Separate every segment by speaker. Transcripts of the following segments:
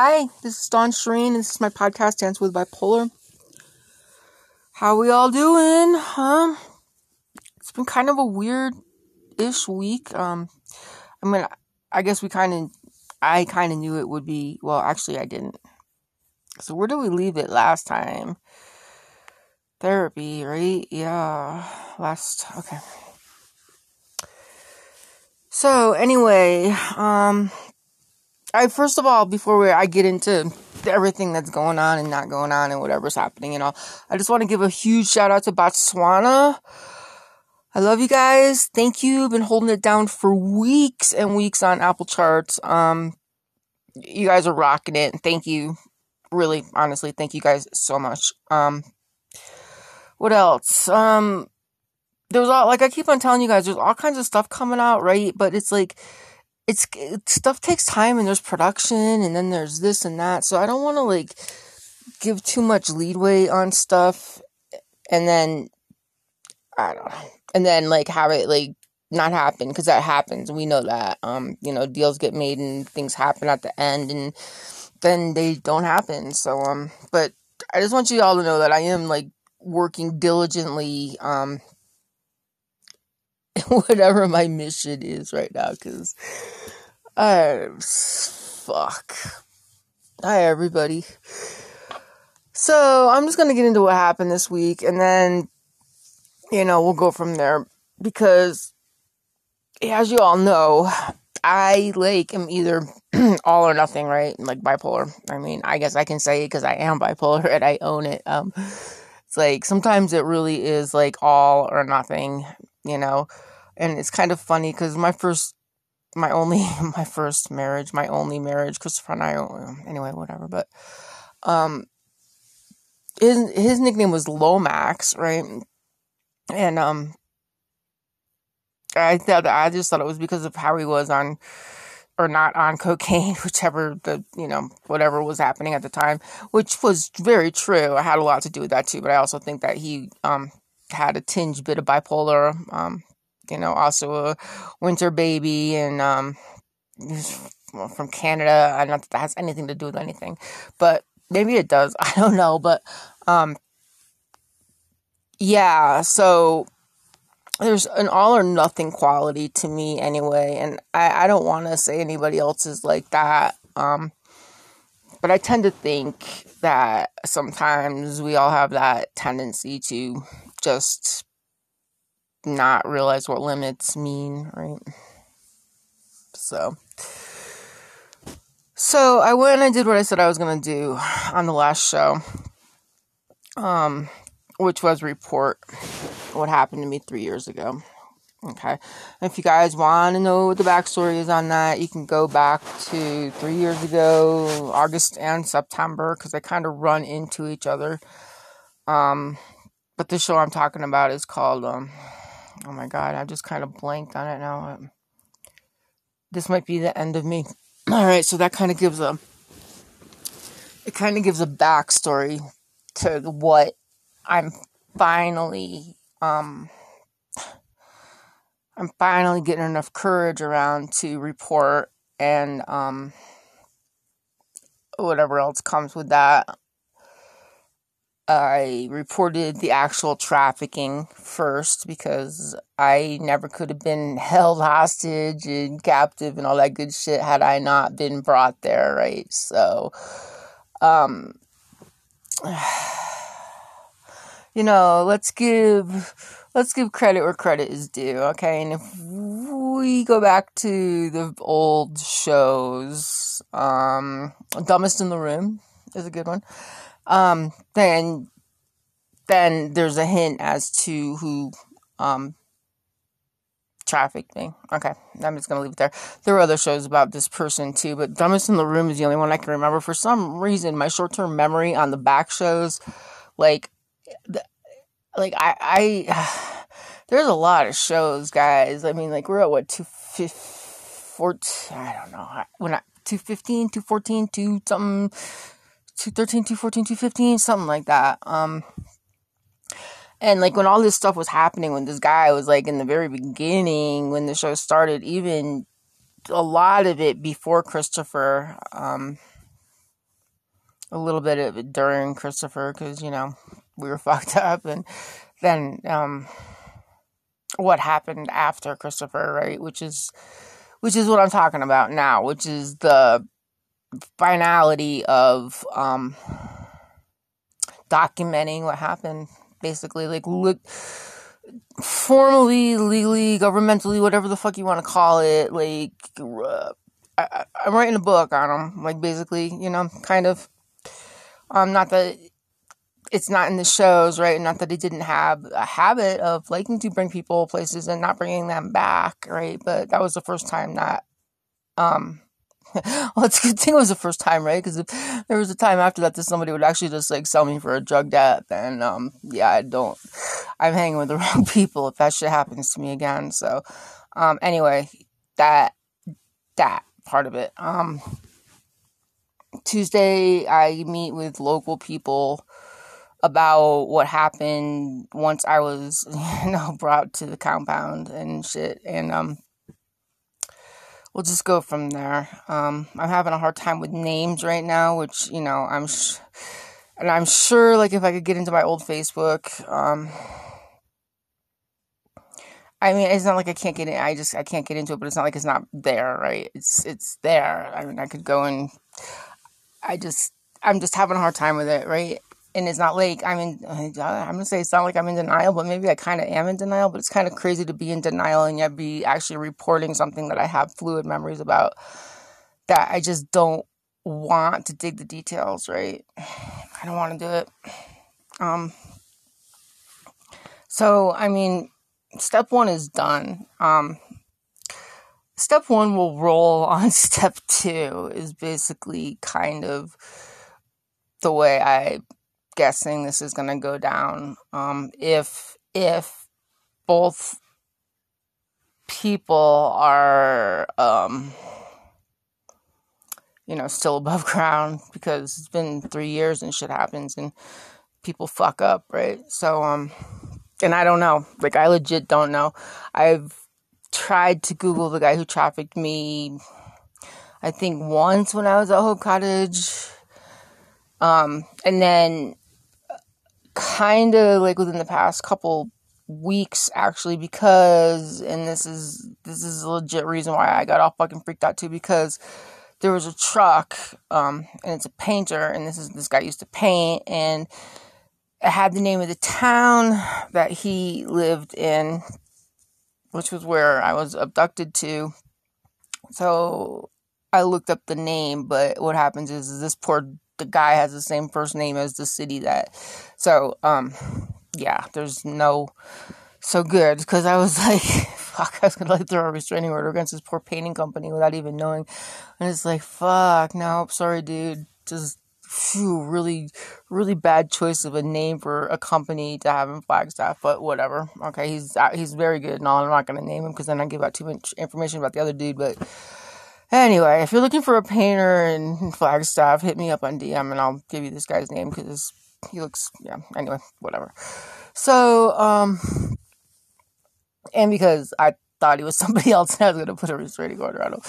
Speaker 1: Hi, this is Dawn Sherine, and this is my podcast, Dance with Bipolar. How we all doing? Huh? It's been kind of a weird-ish week. Um, I mean, I guess we kind of, I kind of knew it would be. Well, actually, I didn't. So where did we leave it last time? Therapy, right? Yeah, last. Okay. So anyway, um, I first of all, before we, I get into everything that's going on and not going on and whatever's happening and all, I just want to give a huge shout out to Botswana. I love you guys. Thank you. Been holding it down for weeks and weeks on Apple charts. Um, you guys are rocking it. Thank you. Really, honestly, thank you guys so much. Um, what else? Um, there was all like I keep on telling you guys, there's all kinds of stuff coming out, right? But it's like it's it, stuff takes time and there's production and then there's this and that. So I don't want to like give too much leadway on stuff and then I don't know. And then like have it like not happen because that happens. We know that. Um, you know, deals get made and things happen at the end and then they don't happen. So um but I just want you all to know that I am like working diligently um whatever my mission is right now because I'm fuck. Hi everybody. So I'm just gonna get into what happened this week and then you know we'll go from there because as you all know I like am either all or nothing, right? Like bipolar. I mean, I guess I can say it because I am bipolar and I own it. Um, it's like sometimes it really is like all or nothing, you know and it's kind of funny because my first my only my first marriage my only marriage christopher and i anyway whatever but um his his nickname was lomax right? And um i thought i just thought it was because of how he was on or not on cocaine whichever the you know whatever was happening at the time which was very true. I had a lot to do with that too but i also think that he um had a tinge bit of bipolar um you know, also a winter baby and um, from Canada. I not that, that has anything to do with anything, but maybe it does. I don't know, but um, yeah. So there's an all or nothing quality to me anyway, and I I don't want to say anybody else is like that. Um, but I tend to think that sometimes we all have that tendency to just not realize what limits mean, right? So, so I went and I did what I said I was gonna do on the last show, um, which was report what happened to me three years ago. Okay, if you guys want to know what the backstory is on that, you can go back to three years ago, August and September, because they kind of run into each other. Um, but the show I'm talking about is called um, Oh my god, I just kind of blanked on it now. Um, this might be the end of me. All right, so that kind of gives a it kind of gives a backstory to what I'm finally um I'm finally getting enough courage around to report and um whatever else comes with that. I reported the actual trafficking first because I never could have been held hostage and captive and all that good shit had I not been brought there, right? So, um, you know, let's give let's give credit where credit is due, okay? And if we go back to the old shows, um, Dumbest in the Room is a good one um, then then there's a hint as to who um, trafficked me. Okay, I'm just gonna leave it there. There are other shows about this person too, but Dumbest in the Room is the only one I can remember. For some reason, my short term memory on the back shows, like, the, like I, I, there's a lot of shows, guys. I mean, like we're at what two fifteen? I don't know when I 215, 214, 2 something 213, 214, 215, something like that. Um, and like when all this stuff was happening, when this guy was like in the very beginning, when the show started, even a lot of it before Christopher, um, a little bit of it during Christopher because you know we were fucked up, and then um, what happened after Christopher, right? Which is which is what I'm talking about now, which is the finality of um, documenting what happened. Basically, like look formally, legally, governmentally, whatever the fuck you want to call it, like uh, I, am writing a book on them, like basically, you know, kind of. Um, not that it's not in the shows, right? Not that it didn't have a habit of liking to bring people places and not bringing them back, right? But that was the first time that, um, well, it's a good thing it was the first time, right? Because if there was a time after that that somebody would actually just like sell me for a drug debt, then, um, yeah, I don't, I'm hanging with the wrong people if that shit happens to me again. So, um, anyway, that, that part of it. Um, Tuesday, I meet with local people about what happened once I was, you know, brought to the compound and shit. And um, we'll just go from there. Um, I'm having a hard time with names right now, which you know I'm, sh- and I'm sure like if I could get into my old Facebook, um, I mean, it's not like I can't get in. I just I can't get into it, but it's not like it's not there, right? It's it's there. I mean, I could go and I just I'm just having a hard time with it, right? And it's not like I'm in. I'm gonna say it's not like I'm in denial, but maybe I kind of am in denial. But it's kind of crazy to be in denial and yet be actually reporting something that I have fluid memories about that I just don't want to dig the details, right? I don't want to do it. Um. So I mean step one is done. Um, step one will roll on step two is basically kind of the way I guessing this is going to go down. Um, if if both people are um, you know still above ground because it's been three years and shit happens and people fuck up, right? So um and I don't know. Like I legit don't know. I've tried to Google the guy who trafficked me. I think once when I was at Hope Cottage. Um, and then kind of like within the past couple weeks actually because and this is this is a legit reason why I got all fucking freaked out too because there was a truck um and it's a painter and this is this guy used to paint and it had the name of the town that he lived in, which was where I was abducted to. So I looked up the name, but what happens is, is this poor the guy has the same first name as the city that. So um, yeah, there's no so good because I was like, fuck, I was gonna like throw a restraining order against this poor painting company without even knowing, and it's like, fuck, no, sorry, dude, just phew, really, really bad choice of a name for a company to have in Flagstaff, but whatever. Okay, he's uh, he's very good and all. I'm not gonna name him because then I give out too much information about the other dude. But anyway, if you're looking for a painter in Flagstaff, hit me up on DM and I'll give you this guy's name because he looks yeah. Anyway, whatever. So um, and because I thought he was somebody else and I was gonna put a restraining order on him.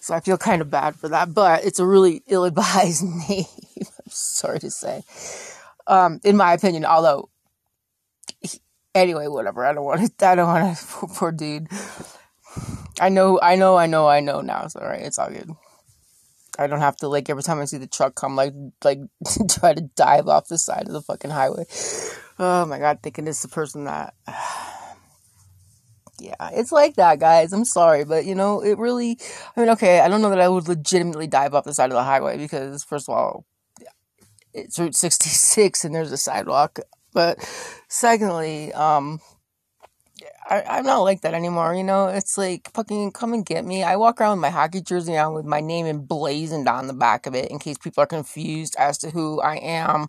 Speaker 1: So I feel kind of bad for that, but it's a really ill advised name. I'm sorry to say. Um, in my opinion, although, he, anyway, whatever. I don't want to, I don't want to, poor, poor dude. I know, I know, I know, I know now. It's alright. It's all good. I don't have to like every time I see the truck come, like like try to dive off the side of the fucking highway. Oh my god, thinking it's the person that yeah, it's like that, guys. I'm sorry, but you know, it really. I mean, okay, I don't know that I would legitimately dive off the side of the highway because, first of all, it's Route 66 and there's a sidewalk. But secondly, um, I, I'm not like that anymore. You know, it's like fucking come and get me. I walk around with my hockey jersey on with my name emblazoned on the back of it in case people are confused as to who I am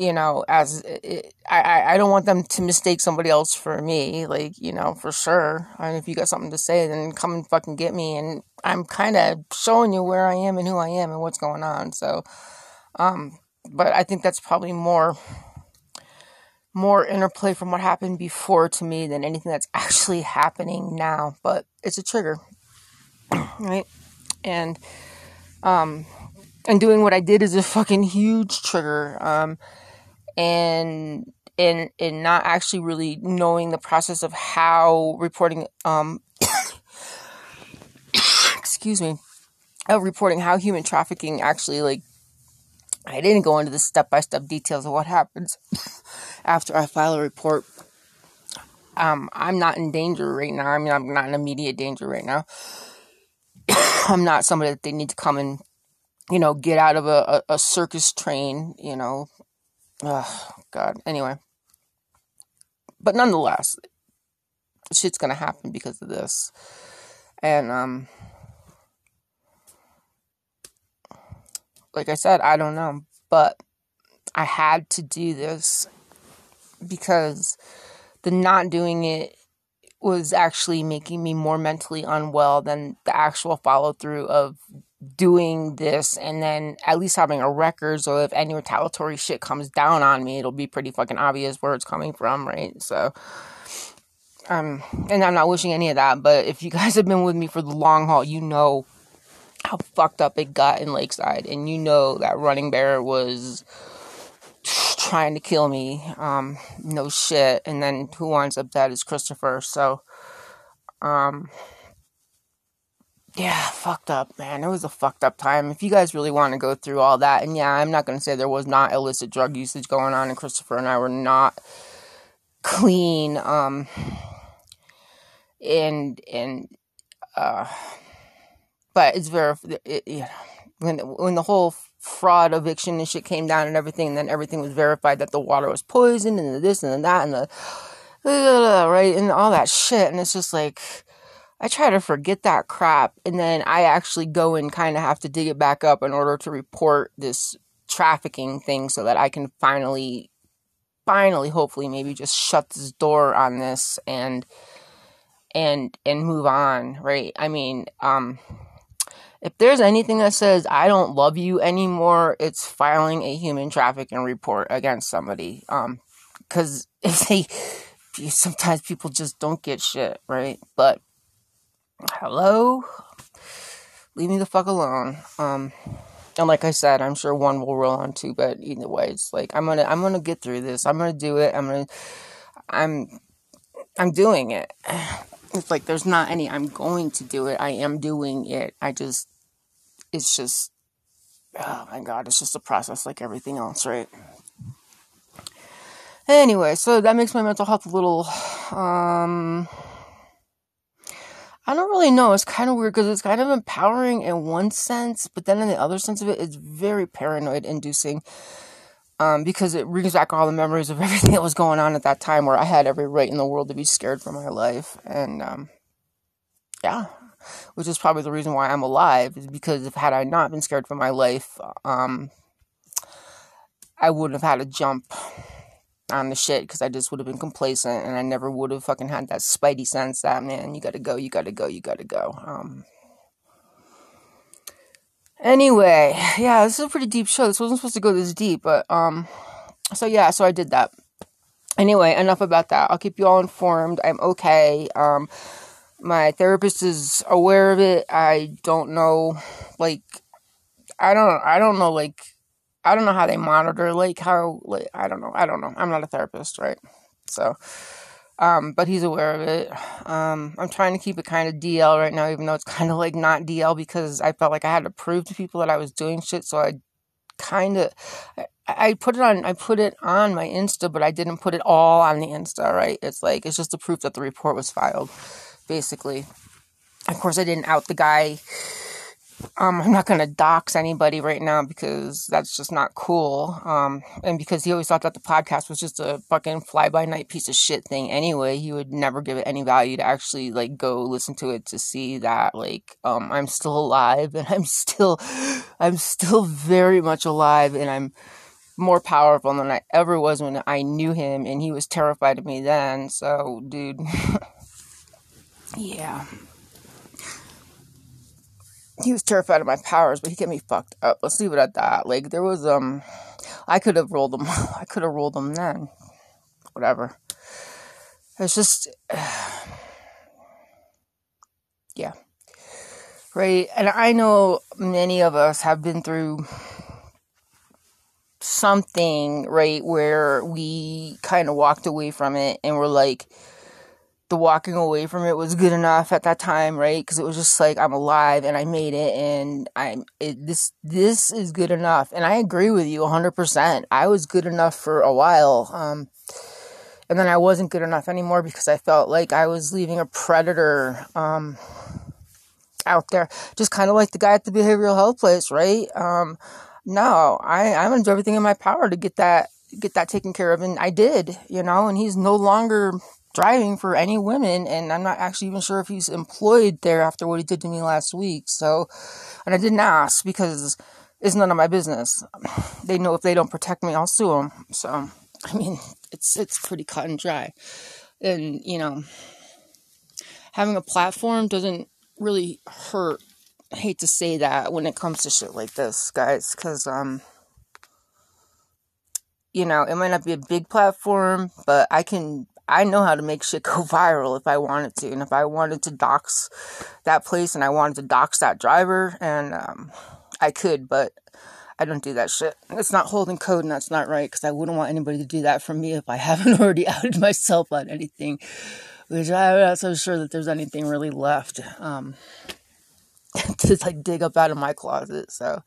Speaker 1: you know, as it, I, I don't want them to mistake somebody else for me, like, you know, for sure. Mean, if you got something to say, then come and fucking get me. And I'm kind of showing you where I am and who I am and what's going on. So, um, but I think that's probably more, more interplay from what happened before to me than anything that's actually happening now. But it's a trigger, right? And, um, and doing what I did is a fucking huge trigger. Um, and and and not actually really knowing the process of how reporting um excuse me of reporting how human trafficking actually like I didn't go into the step by step details of what happens after I file a report. Um, I'm not in danger right now. I mean, I'm not in immediate danger right now. I'm not somebody that they need to come and, you know, get out of a, a, a circus train, you know. Oh, God. Anyway. But nonetheless, shit's gonna happen because of this. And, um, like I said, I don't know. But I had to do this because the not doing it was actually making me more mentally unwell than the actual follow through of doing this and then at least having a record. So if any retaliatory shit comes down on me it'll be pretty fucking obvious where it's coming from right? So um and i'm not wishing any of that but if you guys have been with me for the long haul you know how fucked up it got in lakeside and you know that running bear was trying to kill me. Um, no shit. And then who winds up dead is Christopher. So, um, yeah, fucked up, man. It was a fucked up time. If you guys really want to go through all that, and yeah, I'm not going to say there was not illicit drug usage going on, and Christopher and I were not clean. Um, and, and, uh, but it's very, it, you know, when, when the whole fraud eviction and shit came down and everything, and then everything was verified that the water was poisoned and this and that and the right and all that shit. And it's just like I try to forget that crap, and then I actually go and kind of have to dig it back up in order to report this trafficking thing so that I can finally, finally, hopefully, maybe just shut this door on this and and and move on. Right? I mean, um if there's anything that says I don't love you anymore, it's filing a human trafficking report against somebody. Um, because if they sometimes people just don't get shit, right? But hello, leave me the fuck alone. Um, and like I said, I'm sure one will roll on too. But either way, it's like I'm gonna I'm gonna get through this. I'm gonna do it. I'm gonna I'm I'm doing it. It's like there's not any I'm going to do it. I am doing it. I just it's just, oh my god, it's just a process like everything else, right? Anyway, so that makes my mental health a little, um, I don't really know. It's kind of weird because it's kind of empowering in one sense, but then in the other sense of it, it's very paranoid inducing. Um, because it brings back all the memories of everything that was going on at that time where I had every right in the world to be scared for my life. And, um, yeah, which is probably the reason why I'm alive, is because if had I not been scared for my life, um, I wouldn't have had to jump on the shit because I just would have been complacent and I never would have fucking had that spidey sense that man, you gotta go, you gotta go, you gotta go. Um, anyway, yeah, this is a pretty deep show. This wasn't supposed to go this deep, but um, so yeah, so I did that. Anyway, enough about that. I'll keep you all informed. I'm okay. Um, my therapist is aware of it. I don't know, like, I don't, I don't know, like, I don't know how they monitor, like, how, like, I don't know, I don't know. I'm not a therapist, right? So, um, but he's aware of it. Um, I'm trying to keep it kind of DL right now, even though it's kind of like not DL because I felt like I had to prove to people that I was doing shit. So I kind of, I, I put it on, I put it on my Insta, but I didn't put it all on the Insta, right? It's like, it's just the proof that the report was filed basically. Of course, I didn't out the guy. Um, I'm not gonna dox anybody right now because that's just not cool. Um, and because he always thought that the podcast was just a fucking fly by night piece of shit thing anyway, he would never give it any value to actually like go listen to it to see that like um I'm still alive and I'm still I'm still very much alive and I'm more powerful than I ever was when I knew him and he was terrified of me then. So, dude. Yeah. He was terrified of my powers, but he kept me fucked up. Let's leave it at that. Like there was um I could have rolled them. I could have rolled them then. Whatever. It's just yeah. right? And I know many of us have been through something, right, where we kind of walked away from it and we're like, the walking away from it was good enough at that time, right? Because it was just like I'm alive and I made it, and I'm it, this this is good enough. And I agree with you 100%. I was good enough for a while, um, and then I wasn't good enough anymore because I felt like I was leaving a predator um, out there, just kind of like the guy at the behavioral health place, right? Um, no, I I'm gonna do everything in my power to get that get that taken care of, and I did, you know. And he's no longer driving for any women, and I'm not actually even sure if he's employed there after what he did to me last week. So, and I didn't ask because it's none of my business. They know if they don't protect me, I'll sue them. So, I mean, it's it's pretty cut and dry, and you know, having a platform doesn't really hurt. I hate to say that when it comes to shit like this, guys, because um you know, it might not be a big platform, but I can I know how to make shit go viral if I wanted to. And if I wanted to dox that place and I wanted to dox that driver, and um, I could, but I don't do that shit. It's not holding code and that's not right because I wouldn't want anybody to do that for me if I haven't already outed myself on anything. Which I'm not so sure that there's anything really left um, to like dig up out of my closet. So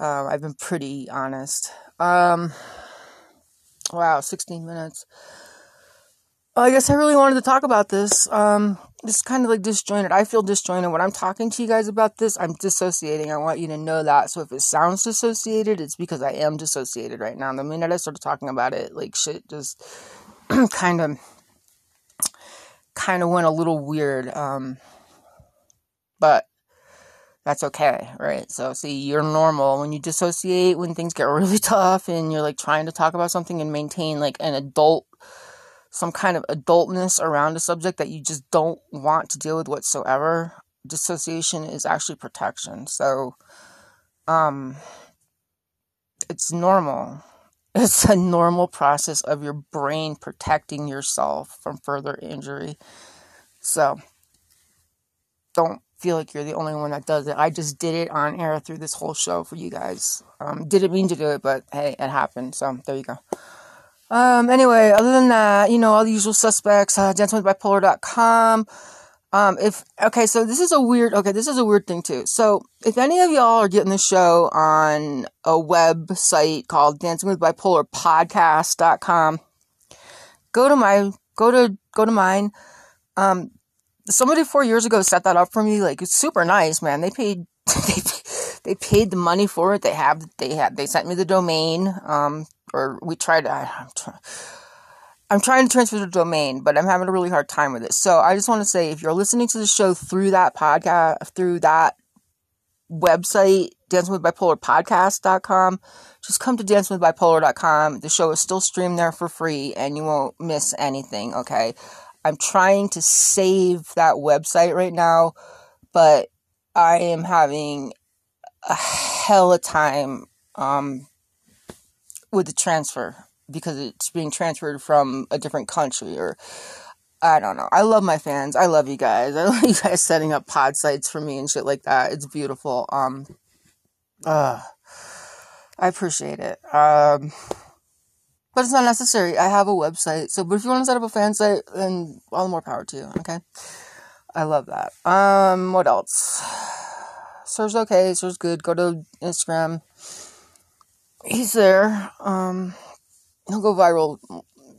Speaker 1: um, I've been pretty honest. Um, wow, 16 minutes. I guess I really wanted to talk about this. Um, it's kind of like disjointed. I feel disjointed when I'm talking to you guys about this. I'm dissociating. I want you to know that. So if it sounds dissociated, it's because I am dissociated right now. The minute I started talking about it, like shit just kind of kind of went a little weird. Um, but that's okay, right? So see, you're normal when you dissociate when things get really tough and you're like trying to talk about something and maintain like an adult some kind of adultness around a subject that you just don't want to deal with whatsoever, dissociation is actually protection. So, um, it's normal. It's a normal process of your brain protecting yourself from further injury. So, don't feel like you're the only one that does it. I just did it on air through this whole show for you guys. Um, didn't mean to do it, but hey, it happened. So, there you go. Um, anyway, other than that, you know, all the usual suspects, uh, dancingwithbipolar.com. Um, if, okay, so this is a weird, okay, this is a weird thing too. So, if any of y'all are getting the show on a website called dancingwithbipolarpodcast.com, go to my, go to, go to mine. Um, somebody four years ago set that up for me. Like, it's super nice, man. They paid, they, they paid the money for it. They have, they had, they sent me the domain. Um, or we tried. I, I'm, try, I'm trying to transfer the domain, but I'm having a really hard time with it. So I just want to say, if you're listening to the show through that podcast, through that website, dancingwithbipolarpodcast.com, just come to dancingwithbipolar.com. The show is still streamed there for free, and you won't miss anything. Okay, I'm trying to save that website right now, but I am having a hell of time um, with the transfer because it's being transferred from a different country or I don't know. I love my fans. I love you guys. I love you guys setting up pod sites for me and shit like that. It's beautiful. Um uh I appreciate it. Um but it's not necessary. I have a website. So but if you want to set up a fan site, then all the more power to you, okay? I love that. Um what else? Serves okay, serves good. Go to Instagram he's there. Um, he'll go viral.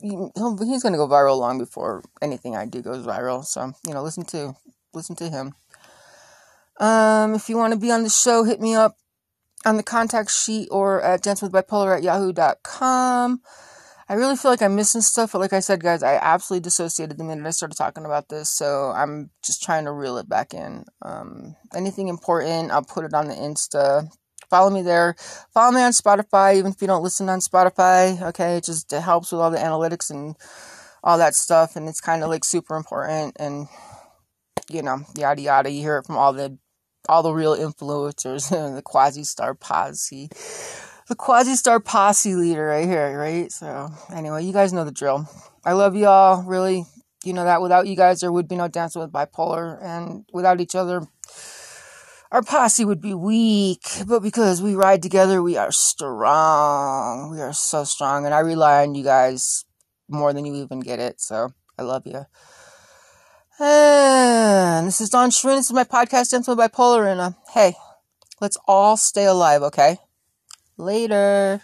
Speaker 1: He'll, he's to go viral long before anything I do goes viral. So you know, listen to listen to him. Um, if you want to be on the show, hit me up on the contact sheet or at dancewithbipolar at yahoo.com. I really feel like I'm missing stuff, but like I said, guys, I absolutely dissociated the minute I started talking about this, so I'm just trying to reel it back in. Um, anything important, I'll put it on the Insta. Follow me there. Follow me on Spotify, even if you don't listen on Spotify. Okay, it just it helps with all the analytics and all that stuff, and it's kind of like super important. And you know, yada yada. You hear it from all the all the real influencers, and the quasi star posse, the quasi star posse leader right here, right? So anyway, you guys know the drill. I love y'all. Really, you know that without you guys, there would be no dancing with bipolar, and without each other our posse would be weak, but because we ride together, we are strong. We are so strong, and I rely on you guys more than you even get it. So I love you. And this is Dawn Sherine. This is my podcast, Gentle Bipolar, and uh, hey, let's all stay alive, okay? Later.